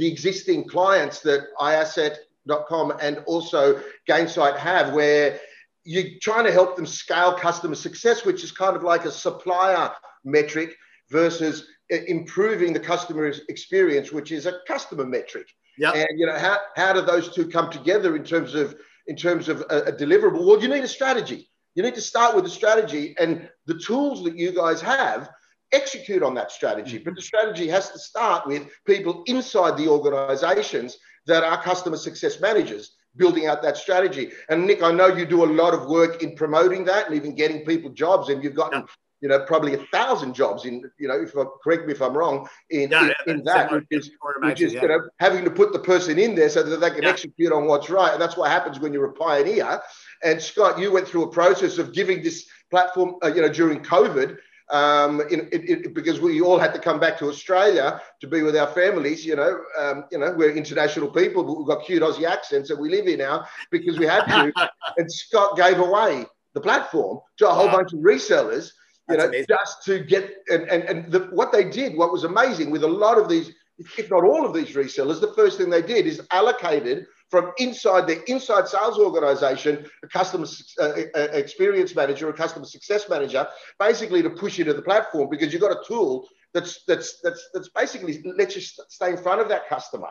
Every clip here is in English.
the existing clients that iasset.com and also Gainsight have, where you're trying to help them scale customer success, which is kind of like a supplier metric versus uh, improving the customer experience, which is a customer metric. Yeah. And you know how how do those two come together in terms of in terms of a, a deliverable? Well, you need a strategy. You need to start with a strategy and the tools that you guys have execute on that strategy. But the strategy has to start with people inside the organizations that are customer success managers building out that strategy. And Nick, I know you do a lot of work in promoting that and even getting people jobs, and you've gotten you know probably a thousand jobs in you know if I, correct me if I'm wrong in in, in that which is, which is yeah. you know having to put the person in there so that they can yeah. execute on what's right. And that's what happens when you're a pioneer. And Scott, you went through a process of giving this platform, uh, you know, during COVID um, in, because we all had to come back to Australia to be with our families. You know, um, you know, we're international people, but we've got cute Aussie accents that we live here now because we had to. and Scott gave away the platform to a whole wow. bunch of resellers. You That's know, amazing. just to get and and, and the, what they did, what was amazing with a lot of these, if not all of these resellers, the first thing they did is allocated from inside the inside sales organization, a customer uh, experience manager, a customer success manager, basically to push you to the platform because you've got a tool that's that's that's that's basically lets you stay in front of that customer.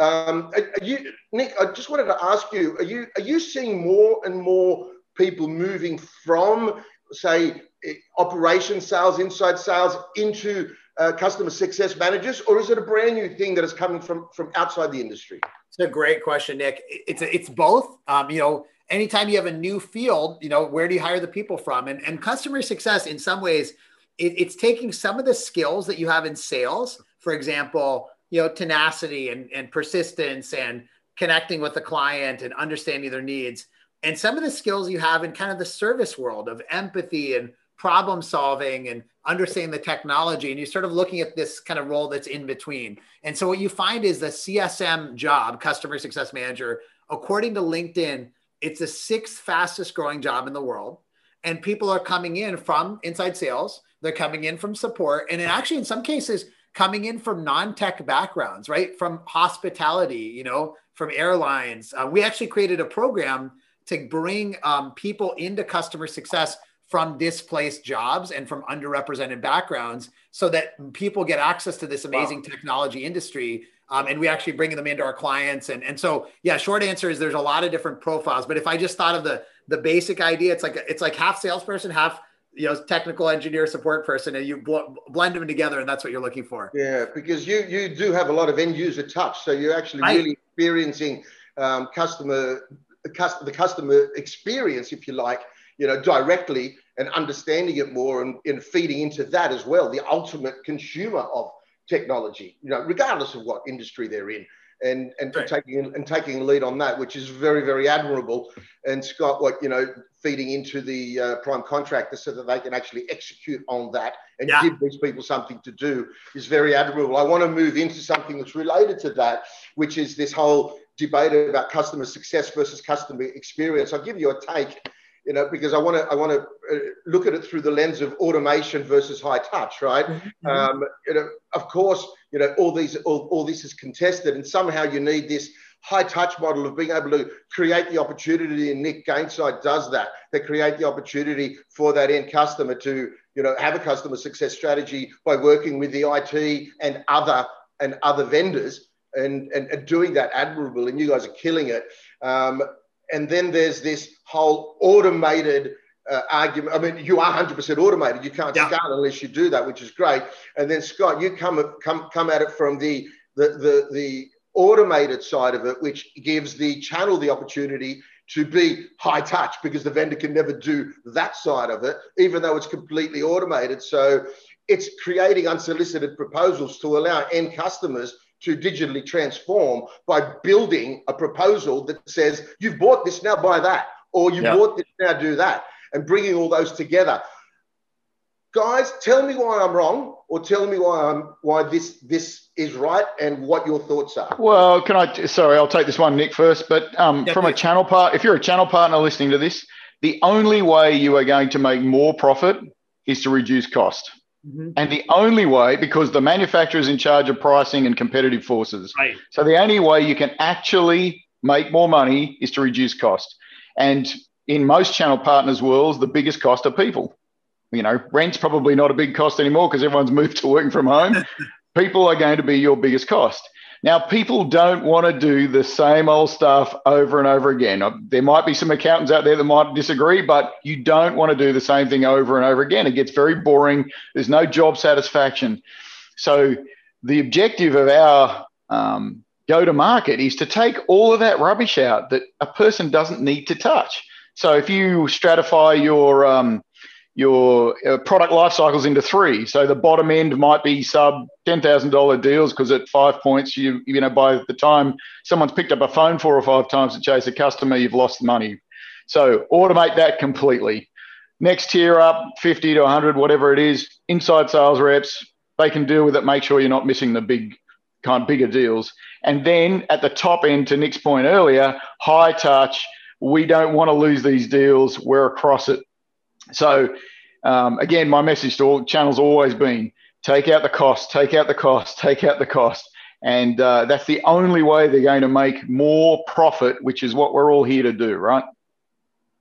Um, you, Nick, I just wanted to ask you: Are you are you seeing more and more people moving from, say, operation sales, inside sales, into uh, customer success managers, or is it a brand new thing that is coming from from outside the industry? It's a great question, Nick. It's it's both. Um, you know, anytime you have a new field, you know, where do you hire the people from? And and customer success, in some ways, it, it's taking some of the skills that you have in sales, for example, you know, tenacity and and persistence and connecting with the client and understanding their needs, and some of the skills you have in kind of the service world of empathy and problem solving and understanding the technology and you're sort of looking at this kind of role that's in between. And so what you find is the csm job customer success manager according to linkedin it's the sixth fastest growing job in the world. And people are coming in from inside sales they're coming in from support and actually in some cases coming in from non-tech backgrounds right? From hospitality you know from airlines. Uh, we actually created a program to bring um, people into customer success from displaced jobs and from underrepresented backgrounds so that people get access to this amazing wow. technology industry um, and we actually bring them into our clients. And, and so yeah short answer is there's a lot of different profiles but if i just thought of the the basic idea it's like it's like half salesperson half you know technical engineer support person and you bl- blend them together and that's what you're looking for. Yeah because you you do have a lot of end user touch so you're actually really experiencing um, customer the, the customer experience if you like you know, directly and understanding it more and, and feeding into that as well, the ultimate consumer of technology, you know, regardless of what industry they're in. And, and, right. taking and taking a lead on that, which is very very admirable. And Scott, what you know, feeding into the uh, prime contractor so that they can actually execute on that and yeah. give these people something to do is very admirable. I want to move into something that's related to that, which is this whole debate about customer success versus customer experience. I'll give you a take you know, because I want to I want to uh, look at it through the lens of automation versus high touch, right? Mm-hmm. Um, you know, of course, you know, all these all, all this is contested, and somehow you need this high touch model of being able to create the opportunity, and Nick Gainsight does that. They create the opportunity for that end customer to, you know, have a customer success strategy by working with the IT and other and other vendors and, and, and doing that admirable. And you guys are killing it. Um, and then there's this whole automated uh, argument. I mean, you are 100% automated. You can't yeah. unless you do that, which is great. And then Scott, you come come come at it from the the the, the automated side of it, which gives the channel the opportunity to be high touch because the vendor can never do that side of it, even though it's completely automated. So it's creating unsolicited proposals to allow end customers to digitally transform by building a proposal that says, you've bought this, now buy that, or you bought this, now do that, and bringing all those together. Guys, tell me why I'm wrong, or tell me why I'm why this this is right, and what your thoughts are. Well, can I? Sorry, I'll take this one, Nick, first. But um, from a channel part, if you're a channel partner listening to this, the only way you are going to make more profit is to reduce cost. Mm-hmm. And the only way, because the manufacturer is in charge of pricing and competitive forces. Right. So the only way you can actually make more money is to reduce cost. And in most channel partners' worlds, the biggest cost are people. You know, rent's probably not a big cost anymore because everyone's moved to working from home. people are going to be your biggest cost. Now, people don't want to do the same old stuff over and over again. Uh, there might be some accountants out there that might disagree, but you don't want to do the same thing over and over again. It gets very boring. There's no job satisfaction. So, the objective of our um, go to market is to take all of that rubbish out that a person doesn't need to touch. So, if you stratify your um, your uh, product life cycles into three. So the bottom end might be sub ten thousand dollar deals because at five points, you you know by the time someone's picked up a phone four or five times to chase a customer, you've lost the money. So automate that completely. Next tier up, fifty to hundred, whatever it is, inside sales reps they can deal with it. Make sure you're not missing the big kind of bigger deals. And then at the top end, to Nick's point earlier, high touch. We don't want to lose these deals. We're across it so um, again, my message to all channels always been take out the cost, take out the cost, take out the cost. And uh, that's the only way they're going to make more profit, which is what we're all here to do, right?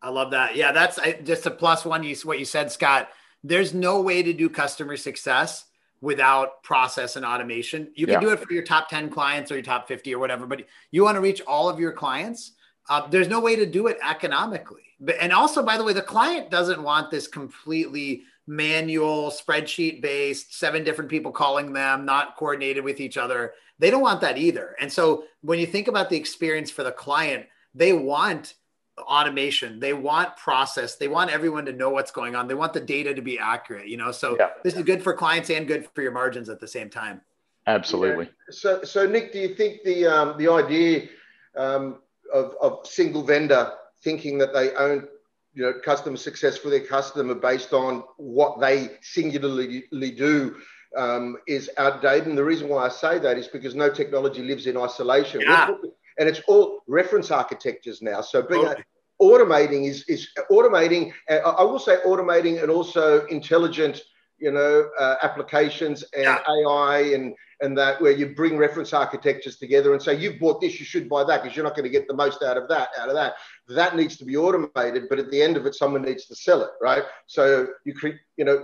I love that. Yeah, that's just a plus one. You what you said, Scott. There's no way to do customer success without process and automation. You can yeah. do it for your top 10 clients or your top 50 or whatever, but you want to reach all of your clients. Uh, there's no way to do it economically. And also by the way the client doesn't want this completely manual spreadsheet based seven different people calling them not coordinated with each other. They don't want that either. And so when you think about the experience for the client they want automation. They want process. They want everyone to know what's going on. They want the data to be accurate you know? So yeah. this is good for clients and good for your margins at the same time. Absolutely. Yeah. so so nick do you think the um, the idea um, of, of single vendor thinking that they own you know customer success for their customer based on what they singularly do um, is outdated. And the reason why I say that is because no technology lives in isolation. Yeah. And it's all reference architectures now. So being totally. automating is is automating. Uh, I will say automating and also intelligent, you know, uh, applications and yeah. AI and and that where you bring reference architectures together and say you've bought this you should buy that because you're not going to get the most out of that out of that that needs to be automated but at the end of it someone needs to sell it right? So you create you know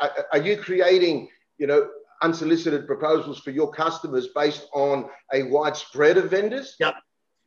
are, are you creating you know unsolicited proposals for your customers based on a wide spread of vendors? Yep.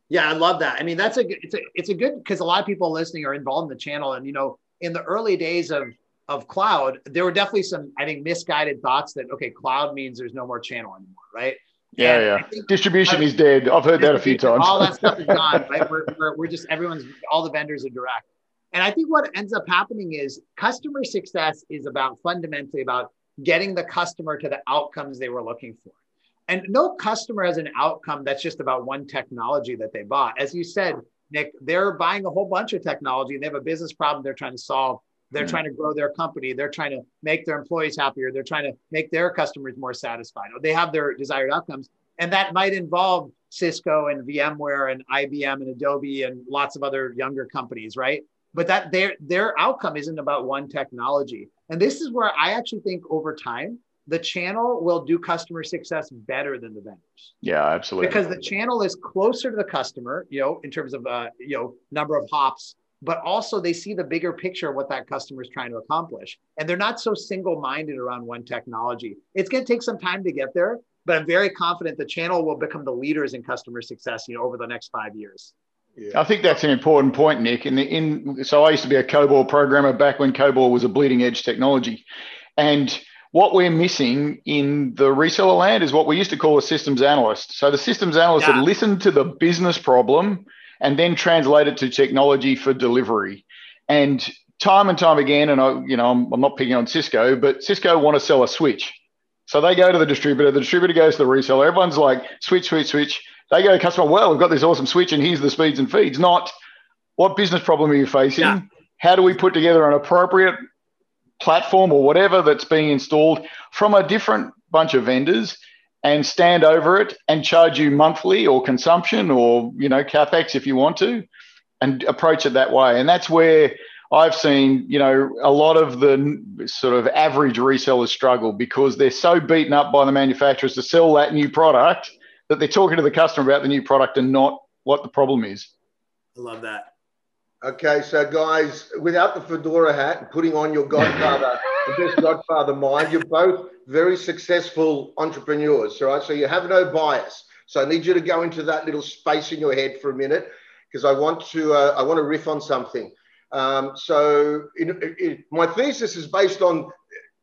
Yeah i love that. I mean that's a it's a it's a good because a lot of people listening are involved in the channel and you know in the early days of of cloud, there were definitely some, I think, misguided thoughts that okay, cloud means there's no more channel anymore, right? Yeah, and yeah. Distribution is dead. I've heard that a few times. All that stuff is gone, right? We're, we're, we're just everyone's all the vendors are direct. And I think what ends up happening is customer success is about fundamentally about getting the customer to the outcomes they were looking for. And no customer has an outcome that's just about one technology that they bought. As you said, Nick, they're buying a whole bunch of technology and they have a business problem they're trying to solve. They're trying to grow their company. They're trying to make their employees happier. They're trying to make their customers more satisfied. They have their desired outcomes. And that might involve Cisco and VMware and IBM and Adobe and lots of other younger companies, right? But that their their outcome isn't about one technology. And this is where I actually think over time the channel will do customer success better than the vendors. Yeah, absolutely. Because the channel is closer to the customer, you know, in terms of uh, you know number of hops but also they see the bigger picture of what that customer is trying to accomplish. And they're not so single minded around one technology. It's going to take some time to get there, but I'm very confident the channel will become the leaders in customer success, you know, over the next five years. Yeah. I think that's an important point, Nick. In, in so I used to be a COBOL programmer back when COBOL was a bleeding edge technology, and what we're missing in the reseller land is what we used to call a systems analyst. So the systems analyst yeah. listened to the business problem and then translate it to technology for delivery. And time and time again, and I, you know, I'm, I'm not picking on Cisco, but Cisco want to sell a switch. So they go to the distributor, the distributor goes to the reseller. Everyone's like, switch, switch, switch. They go to the customer, well, we've got this awesome switch and here's the speeds and feeds, not what business problem are you facing? Yeah. How do we put together an appropriate platform or whatever that's being installed from a different bunch of vendors and stand over it and charge you monthly or consumption or you know capex if you want to and approach it that way and that's where I've seen, you know, a lot of the sort of average resellers struggle because they're so beaten up by the manufacturers to sell that new product that they're talking to the customer about the new product and not what the problem is. I love that. Okay, so guys, without the fedora hat and putting on your Godfather, best Godfather mind, you're both very successful entrepreneurs, right? So you have no bias. So I need you to go into that little space in your head for a minute because I want to uh, I want to riff on something. Um, so my thesis is based on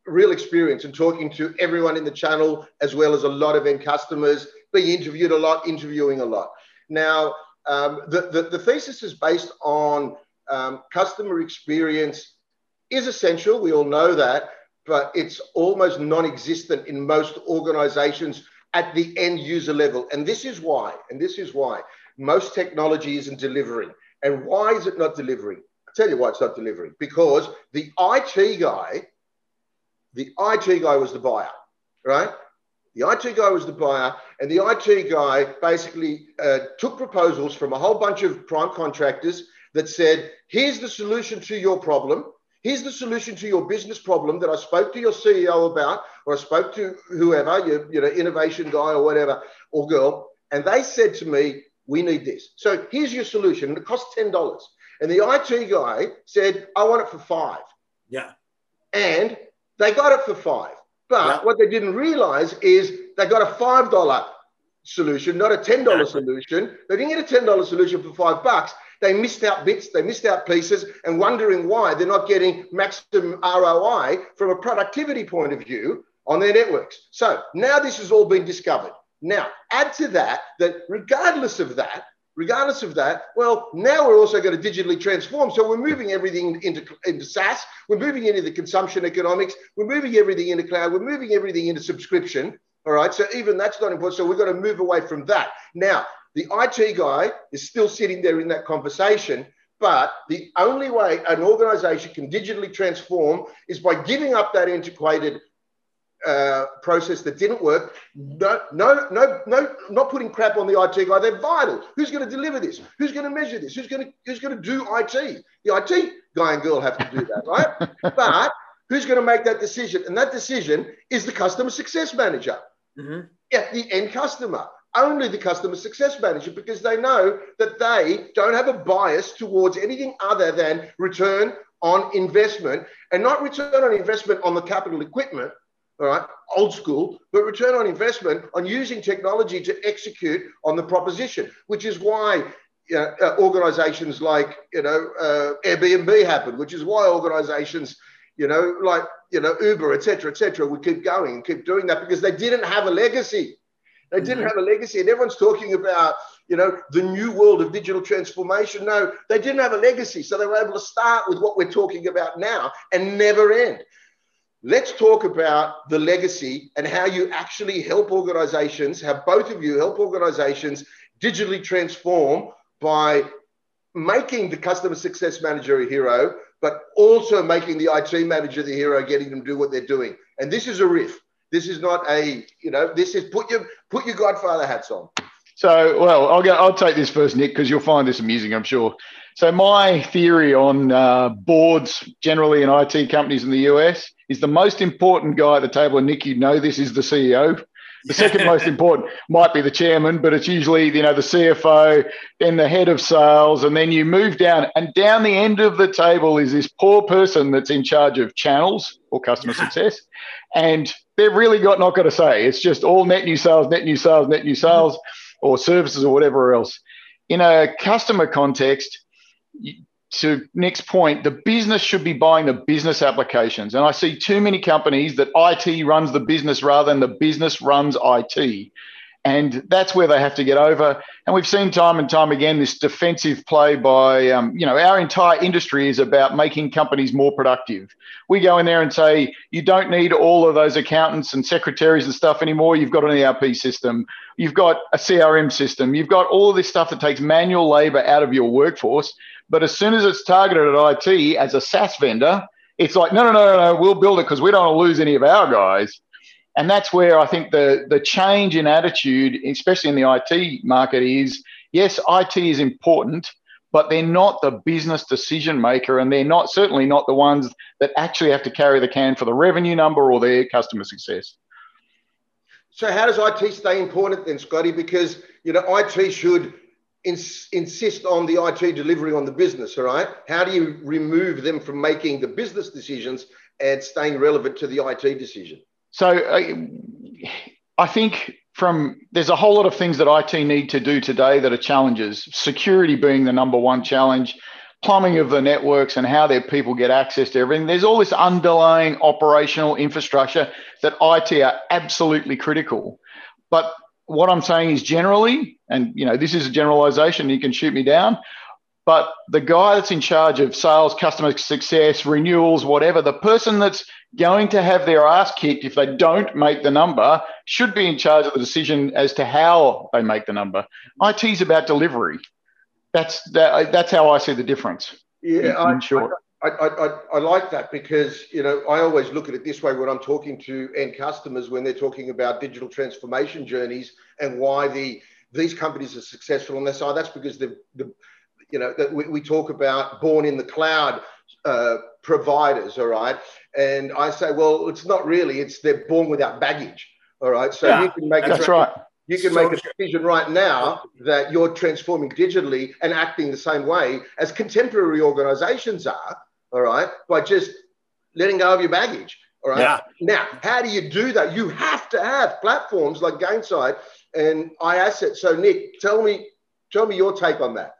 real experience and talking to everyone in the channel as well as a lot of end customers, being interviewed a lot, interviewing a lot. Now, um, the, the, the, thesis is based on um, customer experience is essential. We all know that, but it's almost non-existent in most organizations at the end user level. And this is why, and this is why most technology isn't delivering. And why is it not delivering? I'll tell you why it's not delivering. Because the IT guy, the IT guy was the buyer, right? The IT guy was the buyer, and the IT guy basically uh, took proposals from a whole bunch of prime contractors that said, here's the solution to your problem. Here's the solution to your business problem that I spoke to your CEO about, or I spoke to whoever, your you know, innovation guy or whatever, or girl. And they said to me, we need this. So here's your solution. And it costs $10. And the IT guy said, I want it for five. Yeah. And they got it for five. But yeah. what they didn't realize is they got a $5 solution, not a $10 yeah. solution. They didn't get a $10 solution for five bucks. They missed out bits, they missed out pieces, and wondering why they're not getting maximum ROI from a productivity point of view on their networks. So now this has all been discovered. Now, add to that that regardless of that, regardless of that, well, now we're also going to digitally transform. So we're moving everything into, into SaaS, we're moving into the consumption economics, we're moving everything into cloud, we're moving everything into subscription. All right. So even that's not important. So we've got to move away from that. Now, the IT guy is still sitting there in that conversation. But the only way an organization can digitally transform is by giving up that antiquated uh, process that didn't work. No, no, no, no, not putting crap on the IT guy. They're vital. Who's going to deliver this? Who's going to measure this? Who's going to who's going to do IT? The IT guy and girl have to do that, right? but who's going to make that decision? And that decision is the customer success manager. Mm-hmm. At the end customer, only the customer success manager, because they know that they don't have a bias towards anything other than return on investment and not return on investment on the capital equipment all right, old school, but return on investment on using technology to execute on the proposition, which is why you know, uh, organizations like you know uh, Airbnb happened, which is why organizations you know like you know Uber, etc., etc., would keep going and keep doing that because they didn't have a legacy. They didn't have a legacy, and everyone's talking about you know the new world of digital transformation. No, they didn't have a legacy, so they were able to start with what we're talking about now and never end. Let's talk about the legacy and how you actually help organizations, have both of you help organizations digitally transform by making the customer success manager a hero, but also making the IT manager the hero, getting them to do what they're doing. And this is a riff. This is not a, you know, this is put your put your Godfather hats on. So, well, I'll go. I'll take this first, Nick, because you'll find this amusing, I'm sure. So, my theory on uh, boards generally in IT companies in the US is the most important guy at the table. And Nick, you know this is the CEO. The second most important might be the chairman, but it's usually you know the CFO, then the head of sales, and then you move down. And down the end of the table is this poor person that's in charge of channels or customer success, and they've really got not got to say. It's just all net new sales, net new sales, net new sales, or services or whatever else. In a customer context, to Nick's point, the business should be buying the business applications. And I see too many companies that IT runs the business rather than the business runs IT. And that's where they have to get over. And we've seen time and time again this defensive play by, um, you know, our entire industry is about making companies more productive. We go in there and say, you don't need all of those accountants and secretaries and stuff anymore. You've got an ERP system, you've got a CRM system, you've got all of this stuff that takes manual labor out of your workforce. But as soon as it's targeted at IT as a SaaS vendor, it's like, no, no, no, no, we'll build it because we don't want to lose any of our guys. And that's where I think the, the change in attitude, especially in the IT market, is yes, IT is important, but they're not the business decision maker, and they're not certainly not the ones that actually have to carry the can for the revenue number or their customer success. So, how does IT stay important then, Scotty? Because you know, IT should ins- insist on the IT delivery on the business. All right, how do you remove them from making the business decisions and staying relevant to the IT decision? So, I, I think from there's a whole lot of things that IT need to do today that are challenges. Security being the number one challenge, plumbing of the networks and how their people get access to everything. There's all this underlying operational infrastructure that IT are absolutely critical. But what I'm saying is generally, and you know, this is a generalization, you can shoot me down, but the guy that's in charge of sales, customer success, renewals, whatever, the person that's going to have their ass kicked if they don't make the number should be in charge of the decision as to how they make the number. IT is about delivery. That's that, that's how I see the difference. Yeah, in, in short. I, I, I, I, like that because you know I always look at it this way when I'm talking to end customers when they're talking about digital transformation journeys and why the these companies are successful on their side. That's because the the you know that we, we talk about born in the cloud uh, providers, all right. And I say, well, it's not really. It's they're born without baggage, all right. So yeah, you can make that's a, right. You can so make a decision right now that you're transforming digitally and acting the same way as contemporary organizations are, all right, by just letting go of your baggage. All right. Yeah. Now, how do you do that? You have to have platforms like Gainsight and iAsset. So, Nick, tell me, tell me your take on that.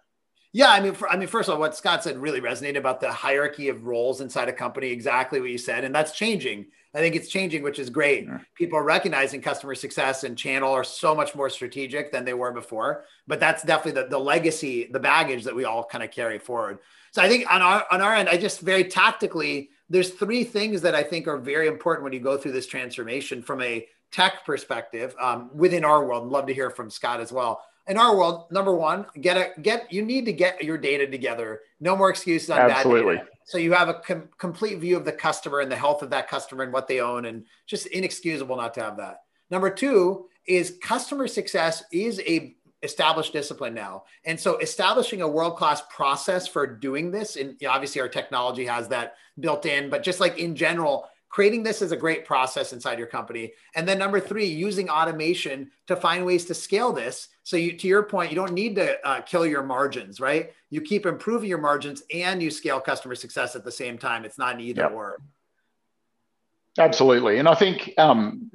Yeah, I mean, for, I mean, first of all, what Scott said really resonated about the hierarchy of roles inside a company. Exactly what you said, and that's changing. I think it's changing, which is great. Yeah. People are recognizing customer success and channel are so much more strategic than they were before. But that's definitely the, the legacy, the baggage that we all kind of carry forward. So I think on our on our end, I just very tactically, there's three things that I think are very important when you go through this transformation from a tech perspective um, within our world. I'd love to hear from Scott as well in our world, number one, get a get you need to get your data together. No more excuses on that. Absolutely. bad data. So you have a com- complete view of the customer and the health of that customer and what they own, and just inexcusable not to have that. Number two is customer success is a established discipline now, and so establishing a world class process for doing this, and obviously our technology has that built in, but just like in general, creating this is a great process inside your company. And then number three, using automation to find ways to scale this. So you, to your point, you don't need to uh, kill your margins, right? You keep improving your margins and you scale customer success at the same time. It's not an either yep. or. Absolutely. And I think um,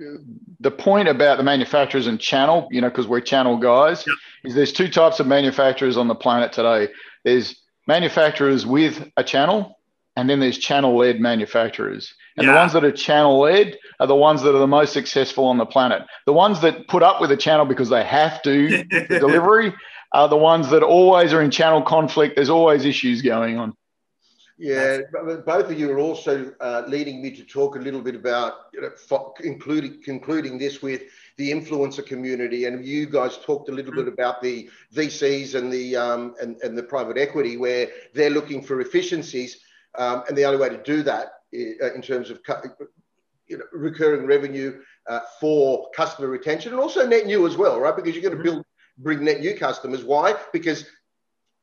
the point about the manufacturers and channel, you know, because we're channel guys, yep. is there's two types of manufacturers on the planet today. There's manufacturers with a channel, and then there's channel led manufacturers. And yeah. the ones that are channel led are the ones that are the most successful on the planet. The ones that put up with a channel because they have to delivery are the ones that always are in channel conflict. There's always issues going on. Yeah, both of you are also uh, leading me to talk a little bit about, you know, including concluding this with the influencer community, and you guys talked a little bit about the VCs and the um, and, and the private equity, where they're looking for efficiencies, um, and the only way to do that uh, in terms of you know, recurring revenue uh, for customer retention and also net new as well, right? Because you're going to mm-hmm. build, bring net new customers. Why? Because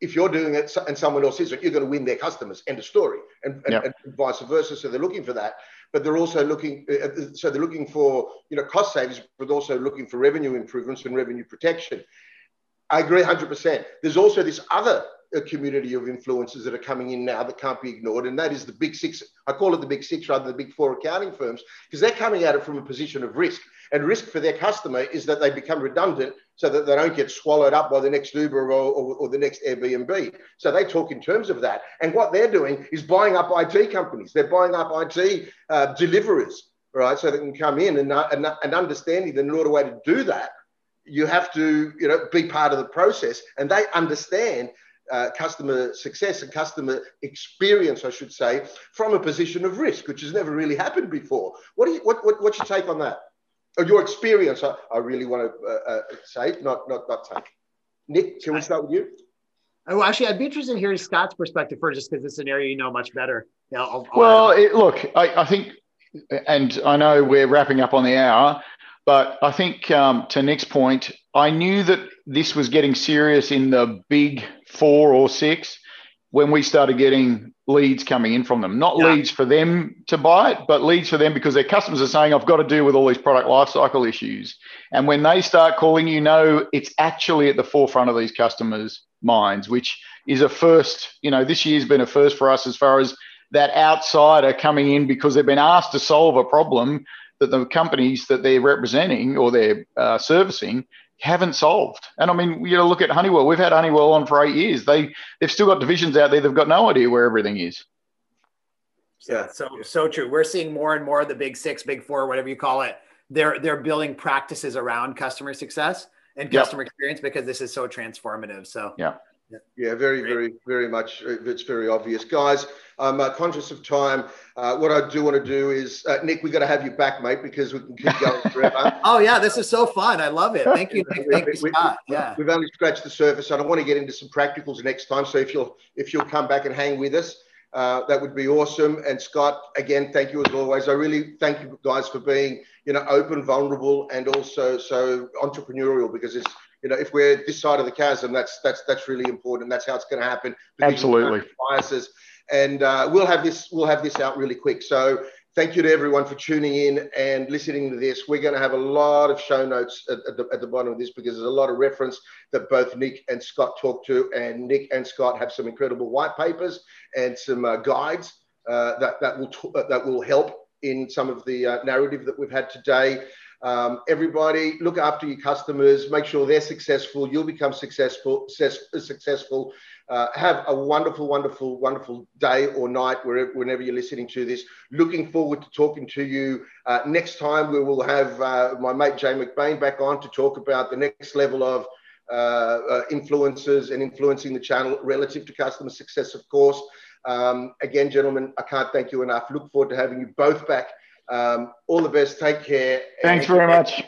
if you're doing it and someone else isn't, you're going to win their customers. End of story, and, and, yep. and vice versa. So they're looking for that, but they're also looking. Uh, uh so they're looking for you know cost savings, but also looking for revenue improvements and revenue protection. I agree 100%. There's also this other community of influencers that are coming in now that can't be ignored. And that is the big six. I call it the big six rather than the big four accounting firms because they're coming at it from a position of risk. And risk for their customer is that they become redundant so that they don't get swallowed up by the next Uber or, or, or the next Airbnb. So they talk in terms of that. And what they're doing is buying up IT companies. They're buying up IT uh, deliverers, right? So they can come in and, uh, and, and understanding that in order way to do that, you have to you know be part of the process and they understand uh, customer success and customer experience, I should say, from a position of risk, which has never really happened before. What, do you, what, what what's your take on that? Or your experience, I, I really want to uh, uh, say, not, not, not take. Nick, can we start with you? Oh, actually, I'd be interested in hearing Scott's perspective first, just because it's an area you know much better. Yeah, I'll, I'll well, it, look, I, I, think, and I know we're wrapping up on the hour, but I think um, to Nick's point, I knew that this was getting serious in the big four or six when we started getting leads coming in from them. Not yeah. leads for them to buy it, but leads for them because their customers are saying, I've got to deal with all these product lifecycle issues. And when they start calling, you know, it's actually at the forefront of these customers' minds, which is a first. You know, this year's been a first for us as far as that outsider coming in because they've been asked to solve a problem that the companies that they're representing or they're uh, servicing haven't solved. And I mean, you know, look at Honeywell. We've had Honeywell on for eight years. They they've still got divisions out there. They've got no idea where everything is. Yeah, so so true. We're seeing more and more of the big six, big four, whatever you call it. They're they're building practices around customer success and customer yep. experience because this is so transformative. So yeah. Yeah, very, very, very much. Uh, it's very obvious, guys. I'm uh, conscious of time. Uh, what I do want to do is, uh, Nick, we got to have you back, mate, because we can keep going forever. oh yeah, this is so fun. I love it. Thank you, Nick. Thank you, Scott. Yeah, we've only scratched the surface. I don't want to get into some practicals next time. So if you'll if you'll come back and hang with us, uh, that would be awesome. And Scott, again, thank you as always. I really thank you guys for being, you know, open, vulnerable, and also so entrepreneurial because it's you know, if we're this side of the chasm, that's that's that's really important. That's how it's going to happen. Absolutely. Biases, and uh, we'll have this we'll have this out really quick. So thank you to everyone for tuning in and listening to this. We're going to have a lot of show notes at, at, the, at the bottom of this because there's a lot of reference that both Nick and Scott talk to, and Nick and Scott have some incredible white papers and some uh, guides uh, that that will t- that will help in some of the uh, narrative that we've had today. Um, everybody, look after your customers, make sure they're successful. You'll become successful. Successful. Uh, have a wonderful, wonderful, wonderful day or night wherever, whenever you're listening to this. Looking forward to talking to you uh, next time. We will have uh, my mate Jay McBain back on to talk about the next level of uh, uh, influencers and influencing the channel relative to customer success, of course. Um, again, gentlemen, I can't thank you enough. Look forward to having you both back um, all the best. Take care. Thanks very much.